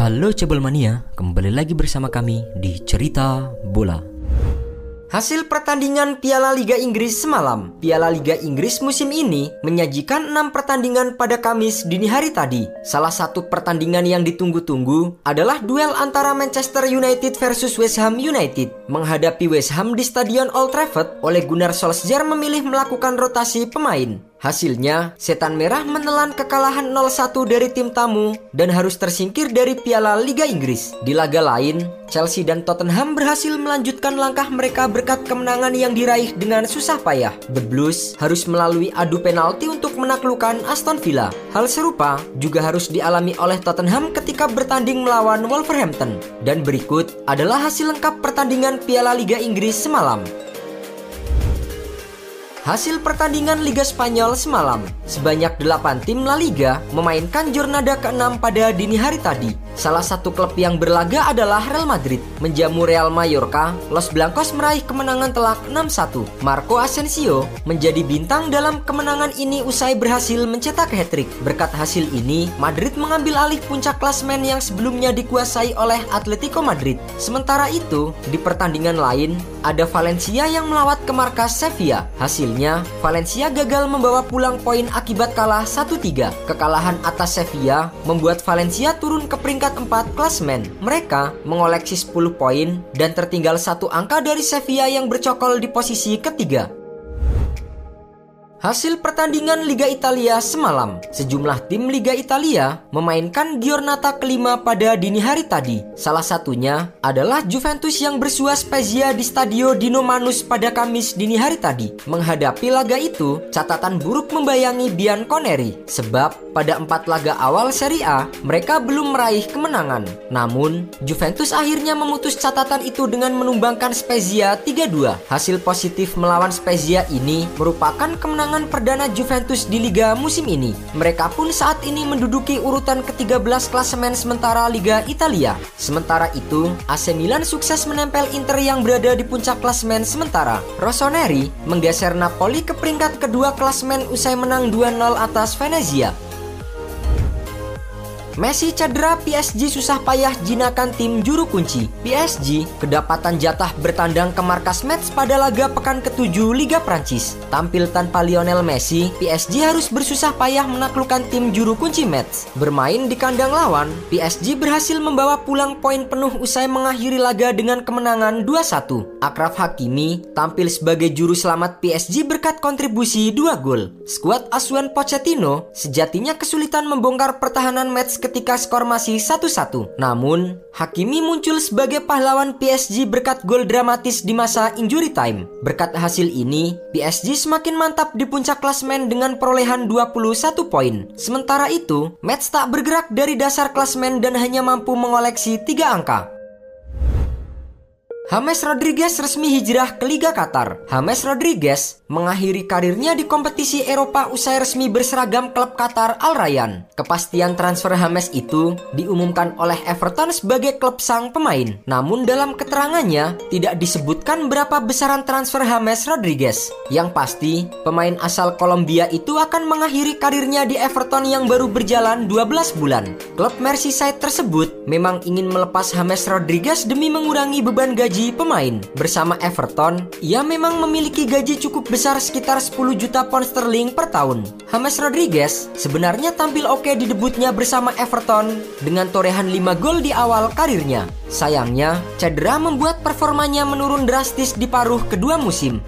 Halo Cebol Mania, kembali lagi bersama kami di Cerita Bola. Hasil pertandingan Piala Liga Inggris semalam. Piala Liga Inggris musim ini menyajikan 6 pertandingan pada Kamis dini hari tadi. Salah satu pertandingan yang ditunggu-tunggu adalah duel antara Manchester United versus West Ham United. Menghadapi West Ham di Stadion Old Trafford, oleh Gunnar Solskjaer memilih melakukan rotasi pemain. Hasilnya, Setan Merah menelan kekalahan 0-1 dari tim tamu dan harus tersingkir dari Piala Liga Inggris. Di laga lain, Chelsea dan Tottenham berhasil melanjutkan langkah mereka berkat kemenangan yang diraih dengan susah payah. The Blues harus melalui adu penalti untuk menaklukkan Aston Villa. Hal serupa juga harus dialami oleh Tottenham ketika bertanding melawan Wolverhampton. Dan berikut adalah hasil lengkap pertandingan Piala Liga Inggris semalam. Hasil pertandingan Liga Spanyol semalam, sebanyak 8 tim La Liga memainkan jornada ke-6 pada dini hari tadi. Salah satu klub yang berlaga adalah Real Madrid. Menjamu Real Mallorca, Los Blancos meraih kemenangan telak 6-1. Marco Asensio menjadi bintang dalam kemenangan ini usai berhasil mencetak hat-trick. Berkat hasil ini, Madrid mengambil alih puncak klasmen yang sebelumnya dikuasai oleh Atletico Madrid. Sementara itu, di pertandingan lain, ada Valencia yang melawat ke markas Sevilla. Hasilnya, Valencia gagal membawa pulang poin akibat kalah 1-3. Kekalahan atas Sevilla membuat Valencia turun ke peringkat 4 klasmen. Mereka mengoleksi 10 poin dan tertinggal satu angka dari Sevilla yang bercokol di posisi ketiga. Hasil pertandingan Liga Italia semalam, sejumlah tim Liga Italia memainkan giornata kelima pada dini hari tadi. Salah satunya adalah Juventus yang bersua Spezia di Stadio Dino Manus pada Kamis dini hari tadi. Menghadapi laga itu, catatan buruk membayangi Bianconeri, sebab pada empat laga awal Serie A, mereka belum meraih kemenangan. Namun, Juventus akhirnya memutus catatan itu dengan menumbangkan Spezia 3-2. Hasil positif melawan Spezia ini merupakan kemenangan kemenangan perdana Juventus di Liga musim ini. Mereka pun saat ini menduduki urutan ke-13 klasemen sementara Liga Italia. Sementara itu, AC Milan sukses menempel Inter yang berada di puncak klasemen sementara. Rossoneri menggeser Napoli ke peringkat kedua klasemen usai menang 2-0 atas Venezia. Messi cedera PSG susah payah jinakan tim juru kunci. PSG kedapatan jatah bertandang ke markas Metz pada laga pekan ke-7 Liga Prancis. Tampil tanpa Lionel Messi, PSG harus bersusah payah menaklukkan tim juru kunci Metz. Bermain di kandang lawan, PSG berhasil membawa pulang poin penuh usai mengakhiri laga dengan kemenangan 2-1. Akraf Hakimi tampil sebagai juru selamat PSG berkat kontribusi 2 gol. Skuad Asuhan Pochettino sejatinya kesulitan membongkar pertahanan Metz ketika skor masih 1-1. Namun, Hakimi muncul sebagai pahlawan PSG berkat gol dramatis di masa injury time. Berkat hasil ini, PSG semakin mantap di puncak klasmen dengan perolehan 21 poin. Sementara itu, Mets tak bergerak dari dasar klasmen dan hanya mampu mengoleksi 3 angka. James Rodriguez resmi hijrah ke Liga Qatar. James Rodriguez mengakhiri karirnya di kompetisi Eropa usai resmi berseragam klub Qatar Al Rayyan. Kepastian transfer James itu diumumkan oleh Everton sebagai klub sang pemain. Namun dalam keterangannya tidak disebutkan berapa besaran transfer James Rodriguez. Yang pasti, pemain asal Kolombia itu akan mengakhiri karirnya di Everton yang baru berjalan 12 bulan. Klub Merseyside tersebut memang ingin melepas James Rodriguez demi mengurangi beban gaji gaji pemain. Bersama Everton, ia memang memiliki gaji cukup besar sekitar 10 juta pound sterling per tahun. James Rodriguez sebenarnya tampil oke di debutnya bersama Everton dengan torehan 5 gol di awal karirnya. Sayangnya, cedera membuat performanya menurun drastis di paruh kedua musim.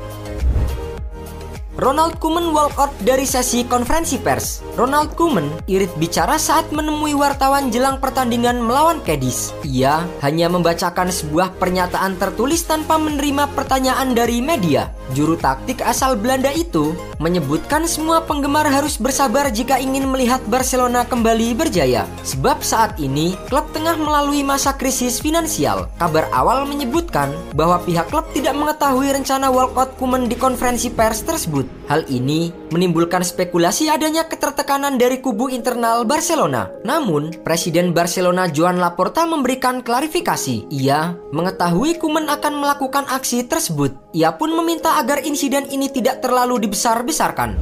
Ronald Koeman walkout dari sesi konferensi pers. Ronald Koeman irit bicara saat menemui wartawan jelang pertandingan melawan Cadiz. Ia hanya membacakan sebuah pernyataan tertulis tanpa menerima pertanyaan dari media. Juru taktik asal Belanda itu menyebutkan semua penggemar harus bersabar jika ingin melihat Barcelona kembali berjaya. Sebab saat ini klub tengah melalui masa krisis finansial. Kabar awal menyebutkan bahwa pihak klub tidak mengetahui rencana walkout Koeman di konferensi pers tersebut tersebut. Hal ini menimbulkan spekulasi adanya ketertekanan dari kubu internal Barcelona. Namun, Presiden Barcelona Joan Laporta memberikan klarifikasi. Ia mengetahui Kuman akan melakukan aksi tersebut. Ia pun meminta agar insiden ini tidak terlalu dibesar-besarkan.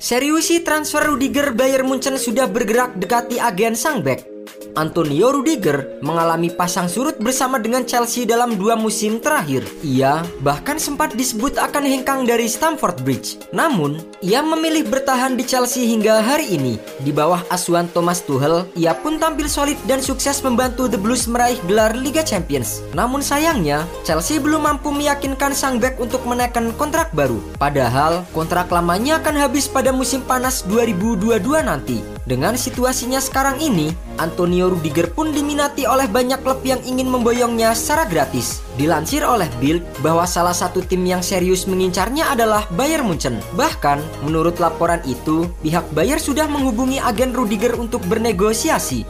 Seriusi transfer Rudiger Bayern Munchen sudah bergerak dekati agen sang back. Antonio Rudiger mengalami pasang surut bersama dengan Chelsea dalam dua musim terakhir. Ia bahkan sempat disebut akan hengkang dari Stamford Bridge. Namun, ia memilih bertahan di Chelsea hingga hari ini. Di bawah asuhan Thomas Tuchel, ia pun tampil solid dan sukses membantu The Blues meraih gelar Liga Champions. Namun sayangnya, Chelsea belum mampu meyakinkan sang back untuk menaikkan kontrak baru. Padahal, kontrak lamanya akan habis pada musim panas 2022 nanti. Dengan situasinya sekarang ini, Antonio Rudiger pun diminati oleh banyak klub yang ingin memboyongnya secara gratis. Dilansir oleh Bild bahwa salah satu tim yang serius mengincarnya adalah Bayern Munchen. Bahkan, menurut laporan itu, pihak Bayern sudah menghubungi agen Rudiger untuk bernegosiasi.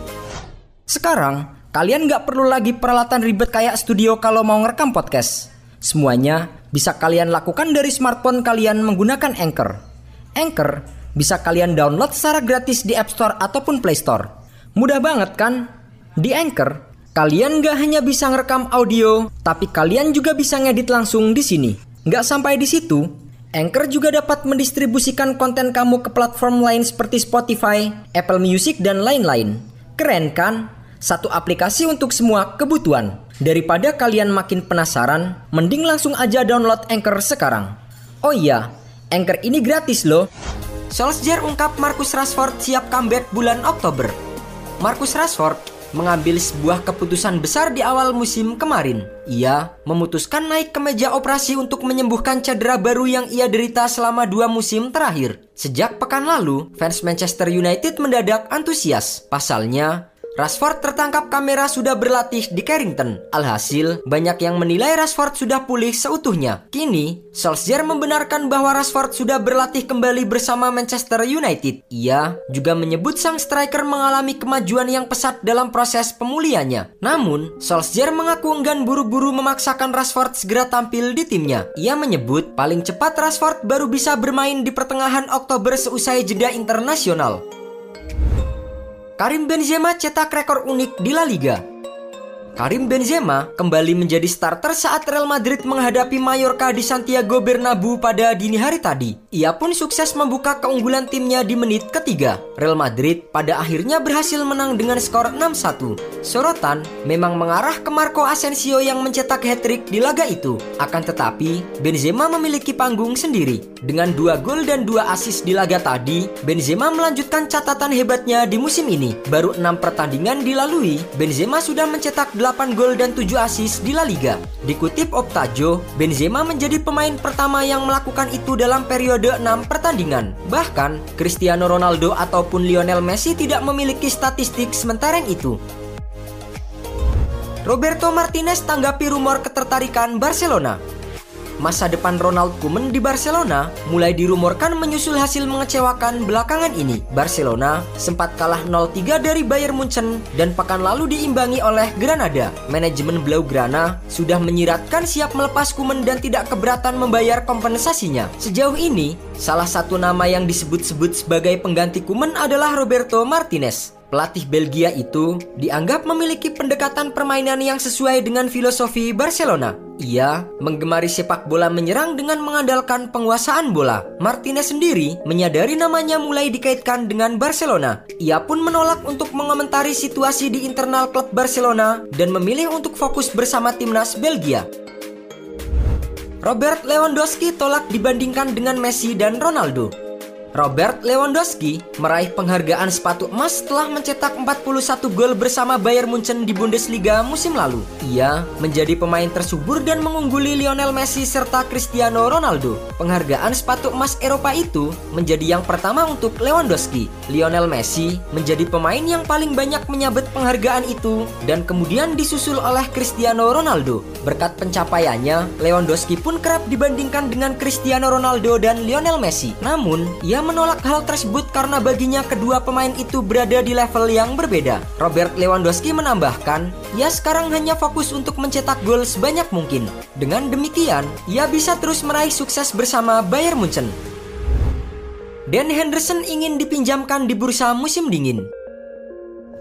Sekarang, kalian nggak perlu lagi peralatan ribet kayak studio kalau mau ngerekam podcast. Semuanya bisa kalian lakukan dari smartphone kalian menggunakan Anchor. Anchor bisa kalian download secara gratis di App Store ataupun Play Store. Mudah banget kan? Di Anchor, kalian gak hanya bisa ngerekam audio, tapi kalian juga bisa ngedit langsung di sini. Gak sampai di situ, Anchor juga dapat mendistribusikan konten kamu ke platform lain seperti Spotify, Apple Music, dan lain-lain. Keren kan? Satu aplikasi untuk semua kebutuhan. Daripada kalian makin penasaran, mending langsung aja download Anchor sekarang. Oh iya, Anchor ini gratis loh. Solskjaer ungkap Marcus Rashford siap comeback bulan Oktober. Marcus Rashford mengambil sebuah keputusan besar di awal musim kemarin. Ia memutuskan naik ke meja operasi untuk menyembuhkan cedera baru yang ia derita selama dua musim terakhir. Sejak pekan lalu, fans Manchester United mendadak antusias. Pasalnya, Rashford tertangkap kamera sudah berlatih di Carrington. Alhasil, banyak yang menilai Rashford sudah pulih seutuhnya. Kini, Solskjaer membenarkan bahwa Rashford sudah berlatih kembali bersama Manchester United. Ia juga menyebut sang striker mengalami kemajuan yang pesat dalam proses pemulihannya. Namun, Solskjaer mengaku enggan buru-buru memaksakan Rashford segera tampil di timnya. Ia menyebut paling cepat Rashford baru bisa bermain di pertengahan Oktober seusai jeda internasional. Karim Benzema cetak rekor unik di La Liga. Karim Benzema kembali menjadi starter saat Real Madrid menghadapi Mallorca di Santiago Bernabeu pada dini hari tadi. Ia pun sukses membuka keunggulan timnya di menit ketiga. Real Madrid pada akhirnya berhasil menang dengan skor 6-1. Sorotan memang mengarah ke Marco Asensio yang mencetak hat-trick di laga itu. Akan tetapi, Benzema memiliki panggung sendiri. Dengan dua gol dan dua assist di laga tadi, Benzema melanjutkan catatan hebatnya di musim ini. Baru enam pertandingan dilalui, Benzema sudah mencetak 8 gol dan 7 assist di La Liga. Dikutip Optajo, Benzema menjadi pemain pertama yang melakukan itu dalam periode 6 pertandingan. Bahkan, Cristiano Ronaldo ataupun Lionel Messi tidak memiliki statistik sementara itu. Roberto Martinez tanggapi rumor ketertarikan Barcelona masa depan Ronald Koeman di Barcelona mulai dirumorkan menyusul hasil mengecewakan belakangan ini. Barcelona sempat kalah 0-3 dari Bayern Munchen dan pekan lalu diimbangi oleh Granada. Manajemen Blaugrana sudah menyiratkan siap melepas Koeman dan tidak keberatan membayar kompensasinya. Sejauh ini, salah satu nama yang disebut-sebut sebagai pengganti Koeman adalah Roberto Martinez. Pelatih Belgia itu dianggap memiliki pendekatan permainan yang sesuai dengan filosofi Barcelona. Ia menggemari sepak bola menyerang dengan mengandalkan penguasaan bola. Martinez sendiri menyadari namanya mulai dikaitkan dengan Barcelona. Ia pun menolak untuk mengomentari situasi di internal klub Barcelona dan memilih untuk fokus bersama timnas Belgia. Robert Lewandowski tolak dibandingkan dengan Messi dan Ronaldo. Robert Lewandowski meraih penghargaan sepatu emas setelah mencetak 41 gol bersama Bayern Munchen di Bundesliga musim lalu. Ia menjadi pemain tersubur dan mengungguli Lionel Messi serta Cristiano Ronaldo. Penghargaan sepatu emas Eropa itu menjadi yang pertama untuk Lewandowski. Lionel Messi menjadi pemain yang paling banyak menyabet penghargaan itu dan kemudian disusul oleh Cristiano Ronaldo. Berkat pencapaiannya, Lewandowski pun kerap dibandingkan dengan Cristiano Ronaldo dan Lionel Messi. Namun, ia menolak hal tersebut karena baginya kedua pemain itu berada di level yang berbeda. Robert Lewandowski menambahkan, ia sekarang hanya fokus untuk mencetak gol sebanyak mungkin. Dengan demikian, ia bisa terus meraih sukses bersama Bayern Munchen. Dan Henderson ingin dipinjamkan di bursa musim dingin.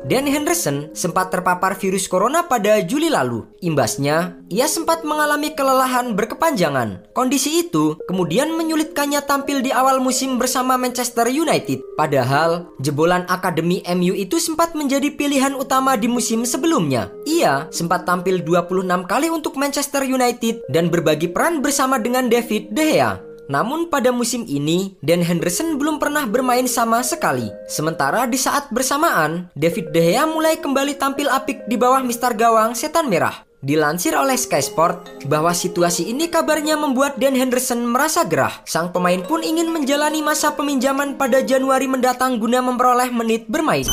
Dan Henderson sempat terpapar virus corona pada Juli lalu. Imbasnya, ia sempat mengalami kelelahan berkepanjangan. Kondisi itu kemudian menyulitkannya tampil di awal musim bersama Manchester United. Padahal, jebolan Akademi MU itu sempat menjadi pilihan utama di musim sebelumnya. Ia sempat tampil 26 kali untuk Manchester United dan berbagi peran bersama dengan David De Gea. Namun pada musim ini, Dan Henderson belum pernah bermain sama sekali. Sementara di saat bersamaan, David De Gea mulai kembali tampil apik di bawah Mister Gawang Setan Merah. Dilansir oleh Sky Sport bahwa situasi ini kabarnya membuat Dan Henderson merasa gerah. Sang pemain pun ingin menjalani masa peminjaman pada Januari mendatang guna memperoleh menit bermain.